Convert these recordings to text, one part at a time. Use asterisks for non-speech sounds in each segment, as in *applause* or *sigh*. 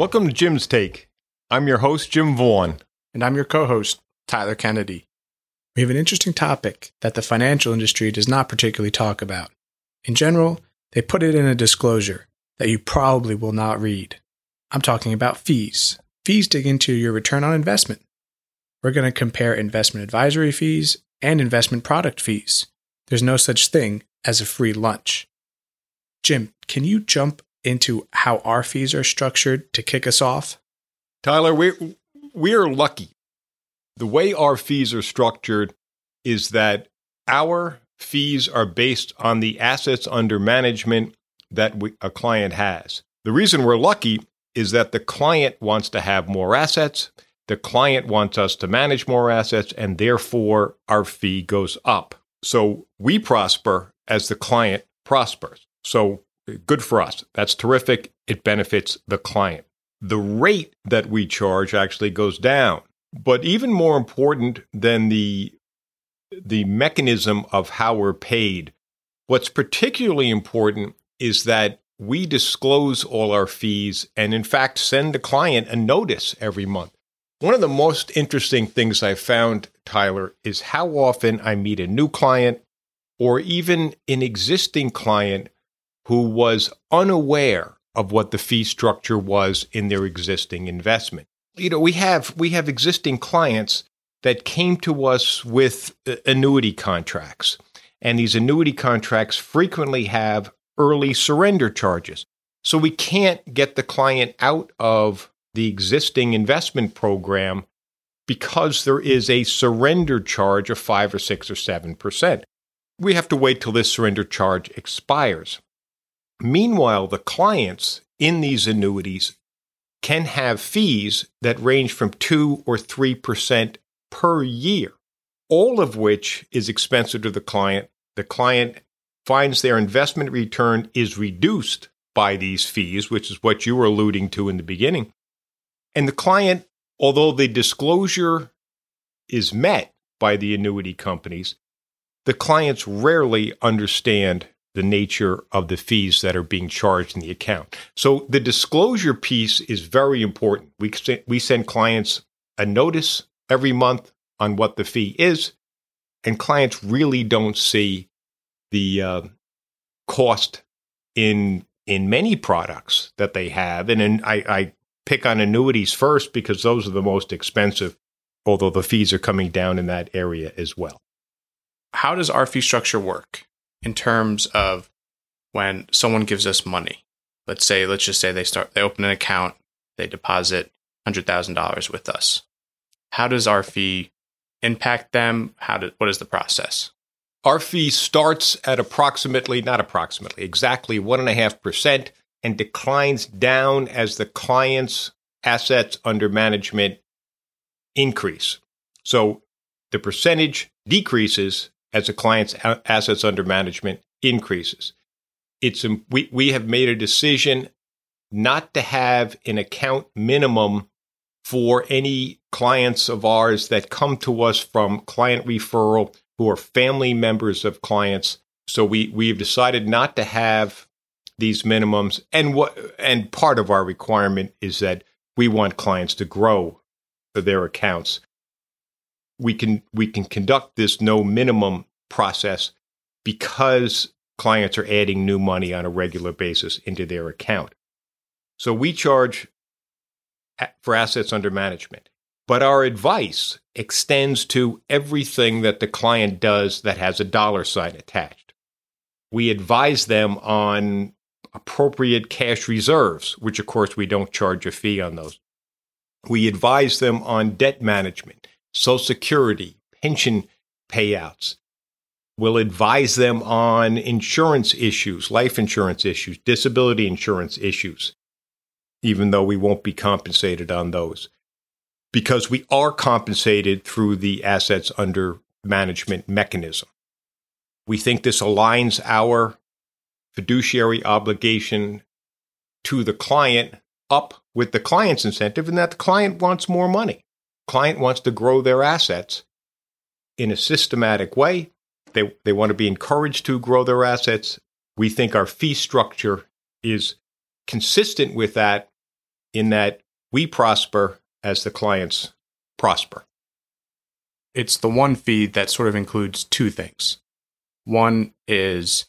Welcome to Jim's Take. I'm your host, Jim Vaughn. And I'm your co host, Tyler Kennedy. We have an interesting topic that the financial industry does not particularly talk about. In general, they put it in a disclosure that you probably will not read. I'm talking about fees. Fees dig into your return on investment. We're going to compare investment advisory fees and investment product fees. There's no such thing as a free lunch. Jim, can you jump into how our fees are structured to kick us off? Tyler, we we are lucky. The way our fees are structured is that our fees are based on the assets under management that we, a client has. The reason we're lucky is that the client wants to have more assets, the client wants us to manage more assets, and therefore our fee goes up. So we prosper as the client prospers. So good for us. That's terrific. It benefits the client. The rate that we charge actually goes down. But even more important than the the mechanism of how we're paid, what's particularly important is that we disclose all our fees and in fact send the client a notice every month. One of the most interesting things I've found, Tyler, is how often I meet a new client or even an existing client who was unaware of what the fee structure was in their existing investment. You know, we have we have existing clients that came to us with uh, annuity contracts. And these annuity contracts frequently have early surrender charges. So we can't get the client out of the existing investment program because there is a surrender charge of 5 or 6 or 7%. We have to wait till this surrender charge expires. Meanwhile, the clients in these annuities can have fees that range from 2 or 3% per year, all of which is expensive to the client. The client finds their investment return is reduced by these fees, which is what you were alluding to in the beginning. And the client, although the disclosure is met by the annuity companies, the clients rarely understand the nature of the fees that are being charged in the account. So the disclosure piece is very important. We, we send clients a notice every month on what the fee is, and clients really don't see the uh, cost in in many products that they have. And in, I, I pick on annuities first because those are the most expensive, although the fees are coming down in that area as well. How does our fee structure work in terms of when someone gives us money? Let's say, let's just say they start, they open an account, they deposit $100,000 with us. How does our fee impact them? How do, what is the process? Our fee starts at approximately, not approximately, exactly 1.5% and declines down as the client's assets under management increase. So the percentage decreases as the client's assets under management increases. It's we we have made a decision not to have an account minimum for any clients of ours that come to us from client referral who are family members of clients. So we we've decided not to have these minimums and what and part of our requirement is that we want clients to grow their accounts. We can we can conduct this no minimum process because clients are adding new money on a regular basis into their account. So we charge for assets under management. But our advice extends to everything that the client does that has a dollar sign attached. We advise them on appropriate cash reserves, which of course we don't charge a fee on those. We advise them on debt management, Social Security, pension payouts. We'll advise them on insurance issues, life insurance issues, disability insurance issues even though we won't be compensated on those. Because we are compensated through the assets under management mechanism. We think this aligns our fiduciary obligation to the client up with the client's incentive, and that the client wants more money. Client wants to grow their assets in a systematic way. They, they want to be encouraged to grow their assets. We think our fee structure is consistent with that in that we prosper as the clients prosper. It's the one fee that sort of includes two things. One is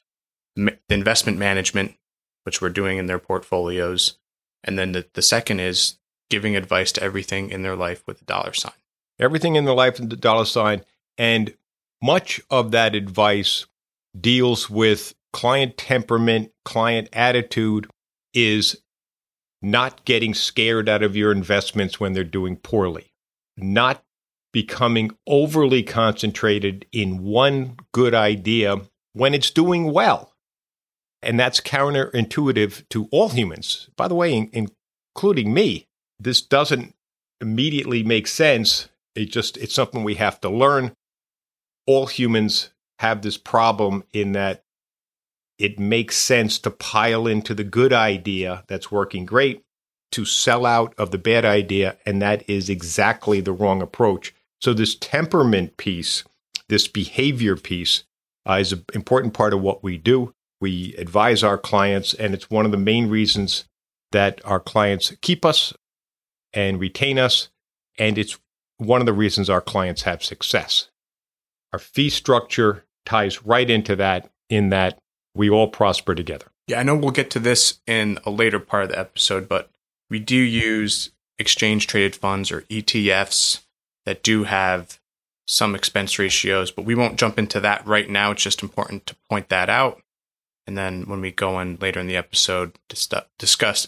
ma- investment management, which we're doing in their portfolios. And then the, the second is giving advice to everything in their life with a dollar sign. Everything in their life with the dollar sign. And much of that advice deals with client temperament, client attitude, is not getting scared out of your investments when they're doing poorly, not becoming overly concentrated in one good idea when it's doing well. And that's counterintuitive to all humans. By the way, in, including me, this doesn't immediately make sense. It just it's something we have to learn. All humans have this problem in that it makes sense to pile into the good idea that's working great to sell out of the bad idea and that is exactly the wrong approach so, this temperament piece, this behavior piece, uh, is an important part of what we do. We advise our clients, and it's one of the main reasons that our clients keep us and retain us. And it's one of the reasons our clients have success. Our fee structure ties right into that, in that we all prosper together. Yeah, I know we'll get to this in a later part of the episode, but we do use exchange traded funds or ETFs that do have some expense ratios, but we won't jump into that right now. It's just important to point that out. And then when we go in later in the episode to discuss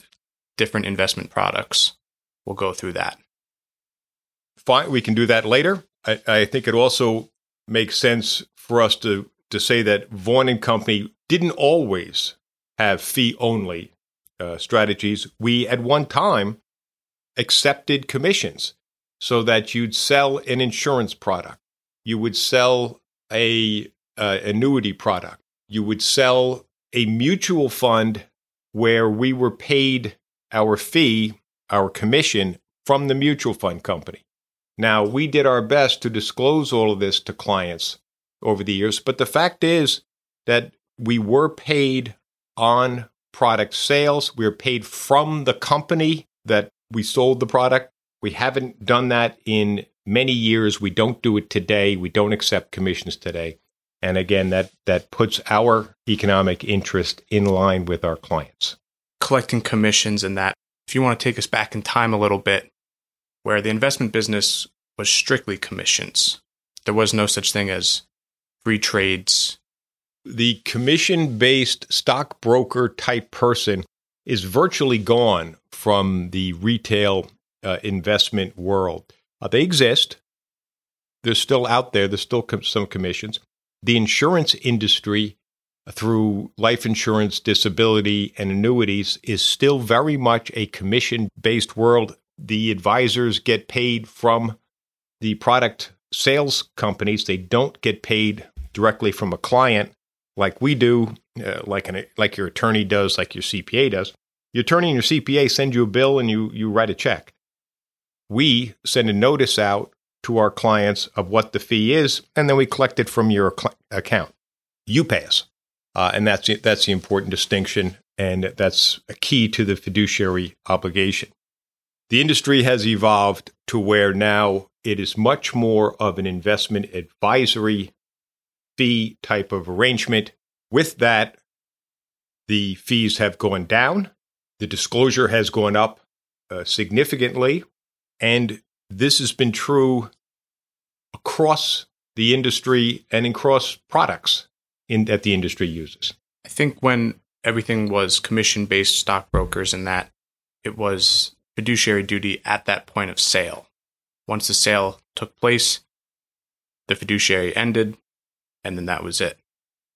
different investment products, we'll go through that. Fine, we can do that later. I, I think it also makes sense for us to, to say that Vaughn and Company didn't always have fee only uh, strategies. We, at one time, accepted commissions so that you'd sell an insurance product, you would sell a uh, annuity product, you would sell a mutual fund where we were paid our fee, our commission from the mutual fund company. Now, we did our best to disclose all of this to clients over the years, but the fact is that we were paid on product sales. We were paid from the company that we sold the product. We haven't done that in many years. We don't do it today. We don't accept commissions today. And again, that, that puts our economic interest in line with our clients. Collecting commissions and that, you want to take us back in time a little bit, where the investment business was strictly commissions, there was no such thing as free trades. The commission based stockbroker type person is virtually gone from the retail uh, investment world. Uh, they exist. They're still out there. There's still com- some commissions. The insurance industry, through life insurance, disability, and annuities, is still very much a commission based world. The advisors get paid from the product sales companies. They don't get paid directly from a client like we do, uh, like an like your attorney does, like your CPA does. Your attorney and your CPA send you a bill and you you write a check we send a notice out to our clients of what the fee is, and then we collect it from your account. You pay us. Uh, and that's, that's the important distinction, and that's a key to the fiduciary obligation. The industry has evolved to where now it is much more of an investment advisory fee type of arrangement. With that, the fees have gone down, the disclosure has gone up uh, significantly, and this has been true across the industry and across products in, that the industry uses. I think when everything was commission based stockbrokers and that it was fiduciary duty at that point of sale. Once the sale took place, the fiduciary ended, and then that was it.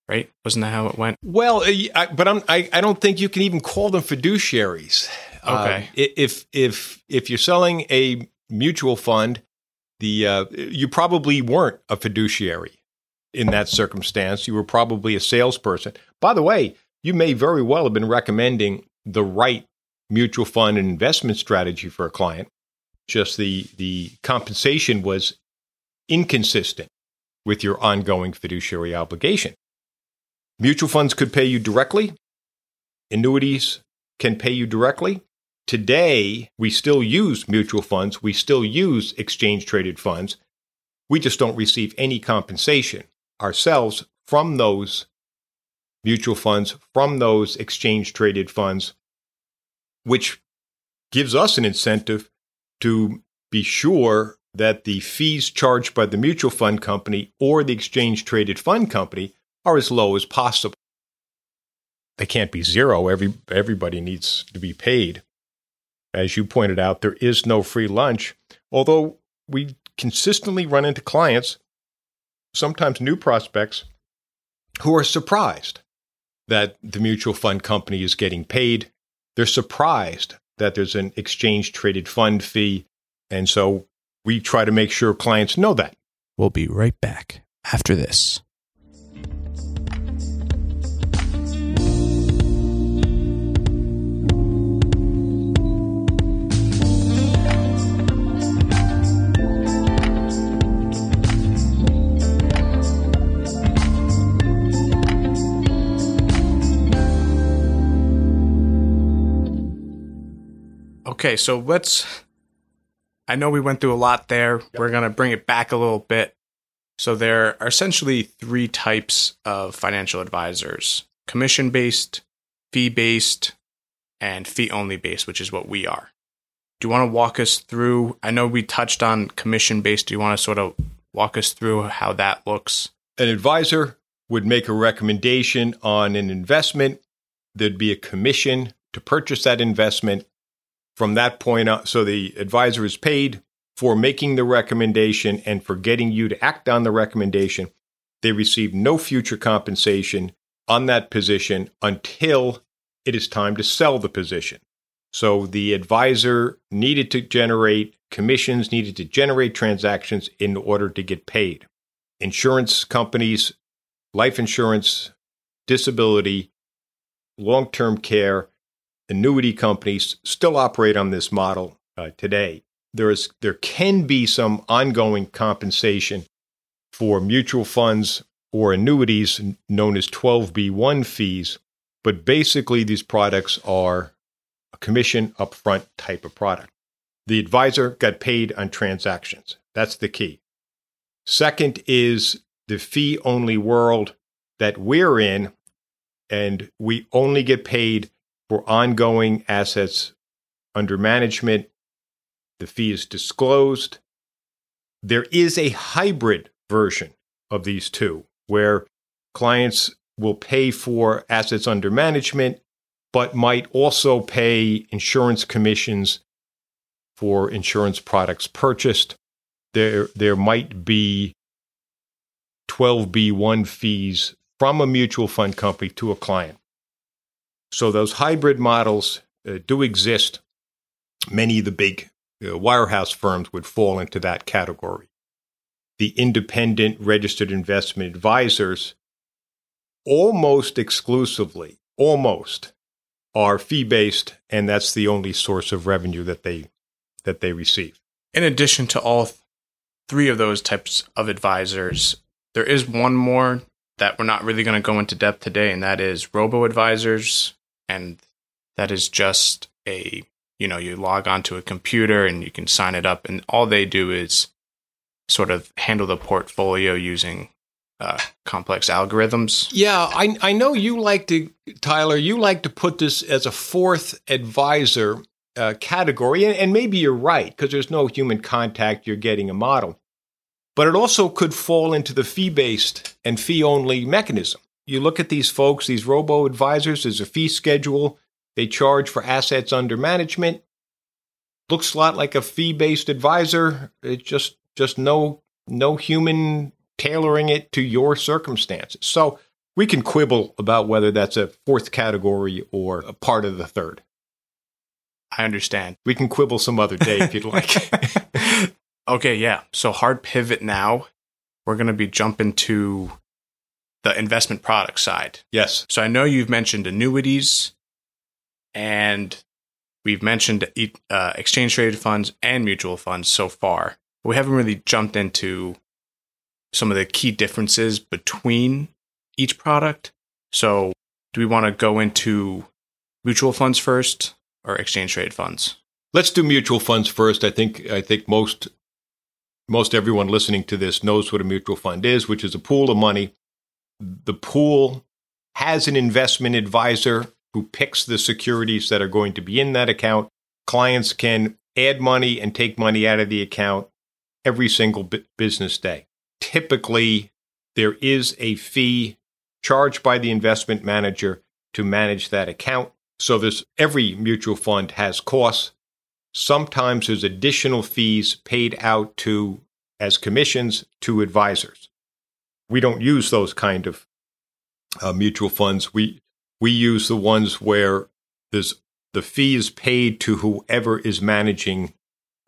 Right? Wasn't that how it went? Well, uh, I, but I'm, I, I don't think you can even call them fiduciaries. Okay. Uh, if if if you're selling a mutual fund, the uh, you probably weren't a fiduciary in that circumstance. You were probably a salesperson. By the way, you may very well have been recommending the right mutual fund and investment strategy for a client. Just the the compensation was inconsistent with your ongoing fiduciary obligation. Mutual funds could pay you directly. Annuities can pay you directly. today we still use mutual funds, we still use exchange traded funds. We just don't receive any compensation ourselves from those mutual funds, from those exchange traded funds, which gives us an incentive to be sure that the fees charged by the mutual fund company or the exchange traded fund company are as low as possible. They can't be zero. Every, everybody needs to be paid. As you pointed out, there is no free lunch, although we consistently run into clients, sometimes new prospects, who are surprised that the mutual fund company is getting paid. They're surprised that there's an exchange traded fund fee. And so we try to make sure clients know that. We'll be right back after this. Okay, so let's. I know we went through a lot there. Yep. We're going to bring it back a little bit. So, there are essentially three types of financial advisors commission based, fee based, and fee only based, which is what we are. Do you want to walk us through? I know we touched on commission based. Do you want to sort of walk us through how that looks? An advisor would make a recommendation on an investment. There'd be a commission to purchase that investment from that point on. So the advisor is paid for making the recommendation and for getting you to act on the recommendation. They receive no future compensation on that position until it is time to sell the position. So the advisor needed to generate commissions, needed to generate transactions in order to get paid. Insurance companies, life insurance, disability, long term care, annuity companies still operate on this model uh, today. There is there can be some ongoing compensation for mutual funds or annuities known as 12b1 fees, but basically these products are a commission upfront type of product. The advisor got paid on transactions. That's the key. Second is the fee only world that we're in, and we only get paid for ongoing assets under management. The fee is disclosed. There is a hybrid version of these two where clients will pay for assets under management, but might also pay insurance commissions for insurance products purchased. There, there might be 12B1 fees from a mutual fund company to a client. So those hybrid models uh, do exist. Many of the big uh, wirehouse firms would fall into that category. The independent registered investment advisors almost exclusively, almost are fee based, and that's the only source of revenue that they that they receive. In addition to all three of those types of advisors, there is one more that we're not really going to go into depth today, and that is robo advisors and that is just a you know you log onto a computer and you can sign it up and all they do is sort of handle the portfolio using uh, complex algorithms. Yeah I, I know you like to tyler you like to put this as a fourth advisor uh, category and, and maybe you're right because there's no human contact you're getting a model. But it also could fall into the fee based and fee only mechanism you look at these folks, these robo advisors, there's a fee schedule. They charge for assets under management. Looks a lot like a fee based advisor. It's just just no no human tailoring it to your circumstances. So we can quibble about whether that's a fourth category or a part of the third. I understand. We can quibble some other day if you'd *laughs* like. okay, yeah. So hard pivot now. We're going to be jumping to the investment product side. Yes. So I know you've mentioned annuities and we've mentioned uh, exchange traded funds and mutual funds so far. But we haven't really jumped into some of the key differences between each product. So do we want to go into mutual funds first or exchange traded funds? Let's do mutual funds first. I think I think most most everyone listening to this knows what a mutual fund is, which is a pool of money. The pool has an investment advisor who picks the securities that are going to be in that account. Clients can add money and take money out of the account every single business day. Typically, there is a fee charged by the investment manager to manage that account. So there's every mutual fund has costs. Sometimes there's additional fees paid out to as commissions to advisors. We don't use those kind of uh, mutual funds. We we use the ones where there's the fees paid to whoever is managing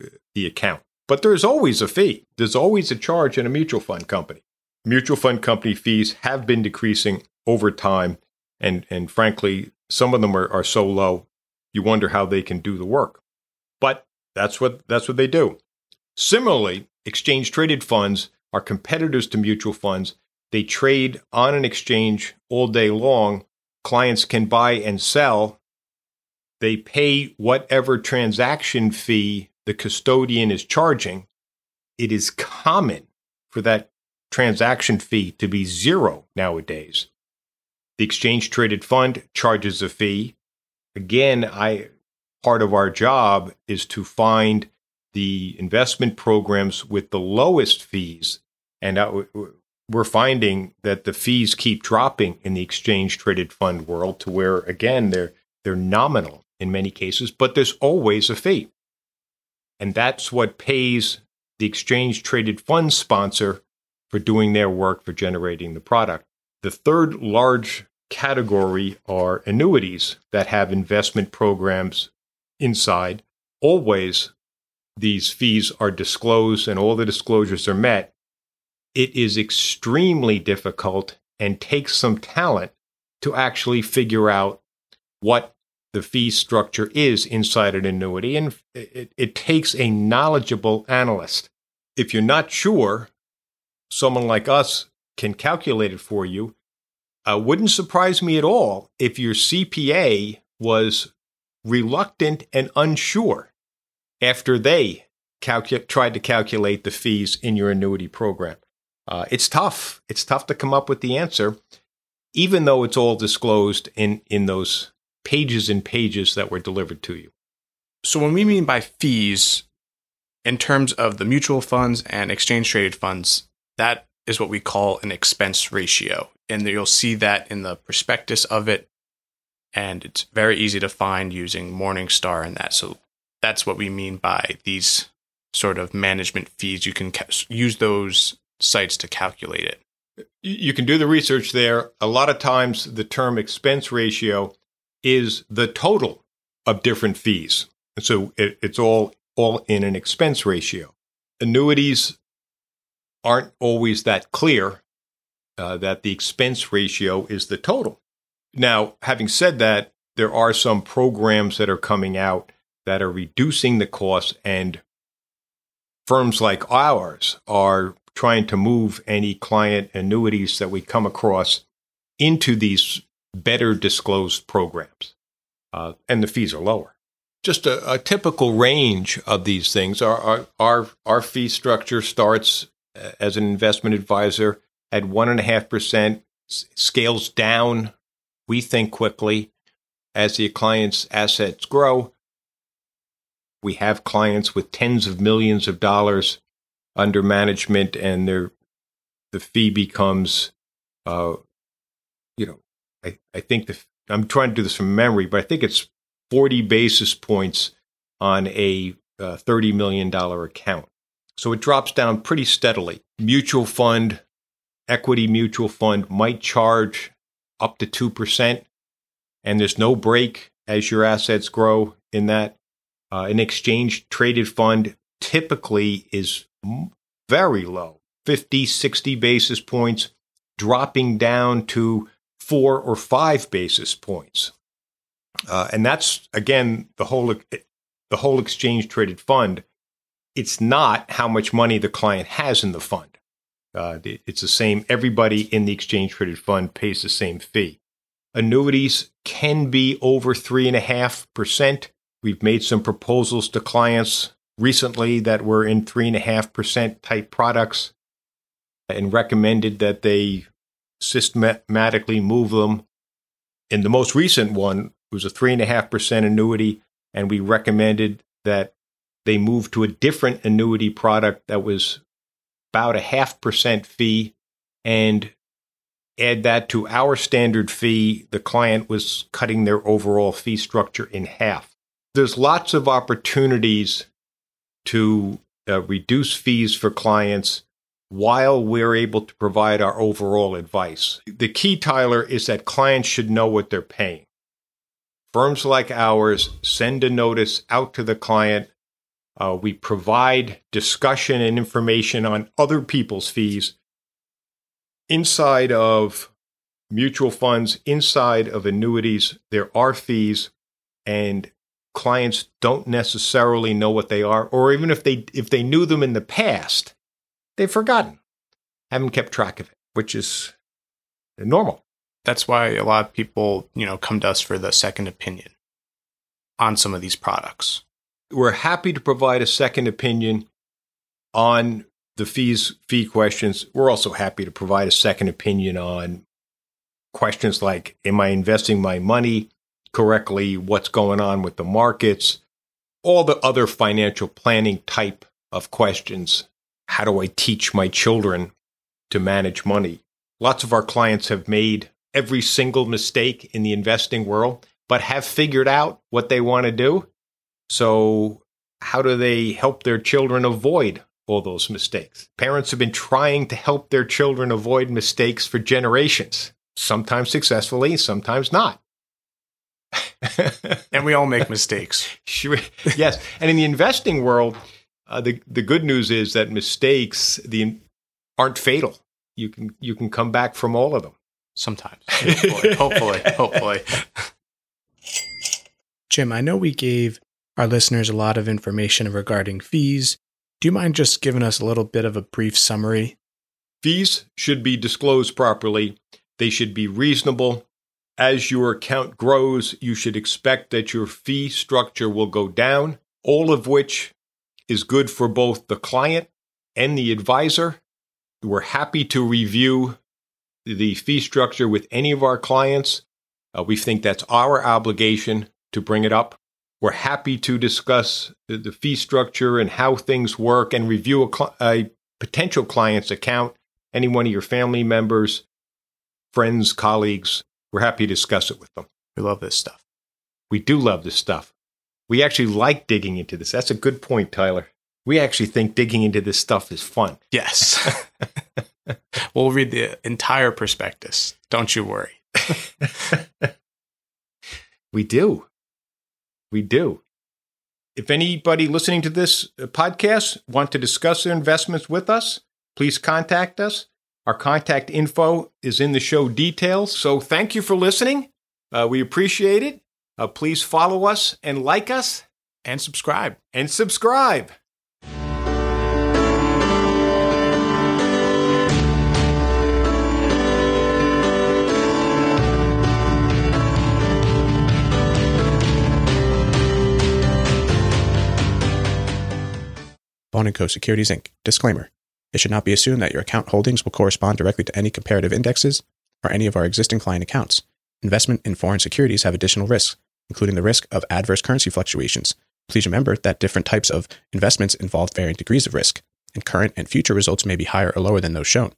uh, the account. But there's always a fee. There's always a charge in a mutual fund company. Mutual fund company fees have been decreasing over time, and and frankly, some of them are, are so low, you wonder how they can do the work. But that's what that's what they do. Similarly, exchange traded funds are competitors to mutual funds. They trade on an exchange all day long. Clients can buy and sell. They pay whatever transaction fee the custodian is charging. It is common for that transaction fee to be zero nowadays. The exchange traded fund charges a fee. Again, I part of our job is to find the investment programs with the lowest fees. And we're finding that the fees keep dropping in the exchange traded fund world to where, again, they're, they're nominal in many cases, but there's always a fee. And that's what pays the exchange traded fund sponsor for doing their work for generating the product. The third large category are annuities that have investment programs inside. Always these fees are disclosed and all the disclosures are met, it is extremely difficult and takes some talent to actually figure out what the fee structure is inside an annuity. And it, it takes a knowledgeable analyst. If you're not sure, someone like us can calculate it for you. Uh, wouldn't surprise me at all if your CPA was reluctant and unsure after they calcu- tried to calculate the fees in your annuity program. Uh, it's tough. It's tough to come up with the answer, even though it's all disclosed in, in those pages and pages that were delivered to you. So, when we mean by fees, in terms of the mutual funds and exchange traded funds, that is what we call an expense ratio. And you'll see that in the prospectus of it. And it's very easy to find using Morningstar and that. So that's what we mean by these sort of management fees. You can ca- use those sites to calculate it. You can do the research there. A lot of times, the term expense ratio is the total of different fees. So it, it's all all in an expense ratio. Annuities aren't always that clear uh, that the expense ratio is the total. Now, having said that, there are some programs that are coming out that are reducing the cost, and firms like ours are trying to move any client annuities that we come across into these better disclosed programs. Uh, and the fees are lower. Just a, a typical range of these things. Our, our, our, our fee structure starts uh, as an investment advisor at 1.5%, scales down, we think quickly, as the client's assets grow. We have clients with tens of millions of dollars under management, and their the fee becomes, uh, you know, I, I think the I'm trying to do this from memory, but I think it's 40 basis points on a uh, $30 million account. So it drops down pretty steadily. Mutual fund, equity mutual fund might charge up to 2%, and there's no break as your assets grow in that. Uh, an exchange traded fund typically is very low 50, 60 basis points, dropping down to four or five basis points. Uh, and that's, again, the whole, the whole exchange traded fund. It's not how much money the client has in the fund. Uh, it's the same. Everybody in the exchange traded fund pays the same fee. Annuities can be over three and a half percent We've made some proposals to clients recently that were in 3.5% type products and recommended that they systematically move them. In the most recent one, it was a 3.5% annuity, and we recommended that they move to a different annuity product that was about a half percent fee and add that to our standard fee, the client was cutting their overall fee structure in half. There's lots of opportunities to uh, reduce fees for clients while we're able to provide our overall advice. The key, Tyler, is that clients should know what they're paying. Firms like ours send a notice out to the client. Uh, we provide discussion and information on other people's fees inside of mutual funds, inside of annuities, there are fees, and clients don't necessarily know what they are, or even if they if they knew them in the past, they've forgotten, haven't kept track of it, which is normal. That's why a lot of people, you know, come to us for the second opinion on some of these products. We're happy to provide a second opinion on the fees fee questions. We're also happy to provide a second opinion on questions like am I investing my money correctly? What's going on with the markets? All the other financial planning type of questions. How do I teach my children to manage money? Lots of our clients have made every single mistake in the investing world, but have figured out what they want to do. So, how do they help their children avoid all those mistakes. Parents have been trying to help their children avoid mistakes for generations, sometimes successfully, sometimes not. And we all make mistakes. *laughs* Sure. Yes. And in the investing world, uh, the the good news is that mistakes the aren't fatal. You can you can come back from all of them. Sometimes. Hopefully. hopefully. Hopefully. Jim, I know we gave our listeners a lot of information regarding fees do you mind just giving us a little bit of a brief summary? Fees should be disclosed properly, they should be reasonable. As your account grows, you should expect that your fee structure will go down, all of which is good for both the client and the advisor. We're happy to review the fee structure with any of our clients. Uh, we think that's our obligation to bring it up. We're happy to discuss the fee structure and how things work and review a, cl- a potential client's account. Any one of your family members, friends, colleagues, we're happy to discuss it with them. We love this stuff. We do love this stuff. We actually like digging into this. That's a good point, Tyler. We actually think digging into this stuff is fun. Yes. *laughs* we'll read the entire prospectus. Don't you worry. *laughs* we do. We do. If anybody listening to this podcast want to discuss their investments with us, please contact us. Our contact info is in the show details. So thank you for listening. Uh, we appreciate it. Uh, please follow us and like us and subscribe. And subscribe. Vaughn & Co. Securities Inc. Disclaimer. It should not be assumed that your account holdings will correspond directly to any comparative indexes or any of our existing client accounts. Investment in foreign securities have additional risks, including the risk of adverse currency fluctuations. Please remember that different types of investments involve varying degrees of risk, and current and future results may be higher or lower than those shown.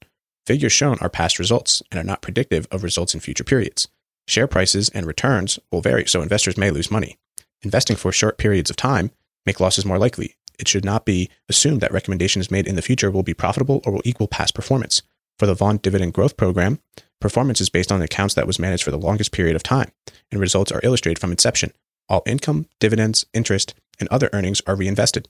Figures shown are past results and are not predictive of results in future periods. Share prices and returns will vary, so investors may lose money. Investing for short periods of time make losses more likely, it should not be assumed that recommendations made in the future will be profitable or will equal past performance. For the Vaughn Dividend Growth Program, performance is based on the accounts that was managed for the longest period of time, and results are illustrated from inception. All income, dividends, interest, and other earnings are reinvested.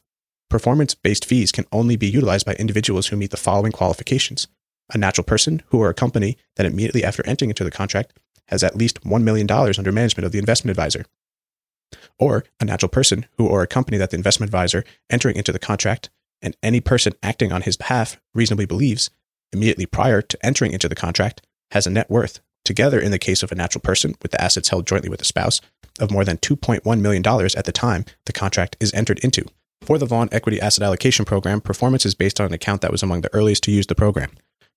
Performance based fees can only be utilized by individuals who meet the following qualifications a natural person who or a company that immediately after entering into the contract has at least $1 million under management of the investment advisor, or a natural person who or a company that the investment advisor entering into the contract and any person acting on his behalf reasonably believes immediately prior to entering into the contract has a net worth together in the case of a natural person with the assets held jointly with a spouse, of more than $2.1 million at the time the contract is entered into. For the Vaughn Equity Asset Allocation Program, performance is based on an account that was among the earliest to use the program.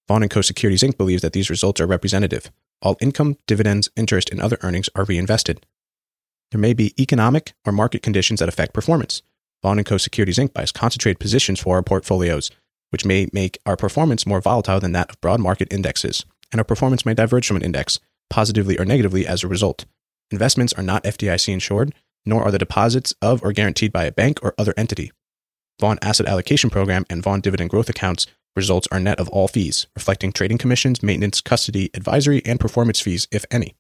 Vaughn & Co. Securities Inc. believes that these results are representative. All income, dividends, interest, and other earnings are reinvested. There may be economic or market conditions that affect performance. Vaughn & Co. Securities Inc. buys concentrated positions for our portfolios, which may make our performance more volatile than that of broad market indexes, and our performance may diverge from an index, positively or negatively as a result. Investments are not FDIC insured, nor are the deposits of or guaranteed by a bank or other entity. Vaughn Asset Allocation Program and Vaughn Dividend Growth Accounts results are net of all fees, reflecting trading commissions, maintenance, custody, advisory, and performance fees, if any.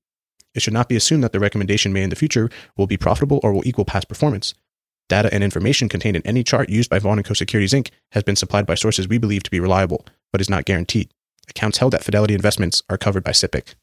It should not be assumed that the recommendation made in the future will be profitable or will equal past performance. Data and information contained in any chart used by Vaughn & Co. Securities Inc. has been supplied by sources we believe to be reliable, but is not guaranteed. Accounts held at Fidelity Investments are covered by SIPC.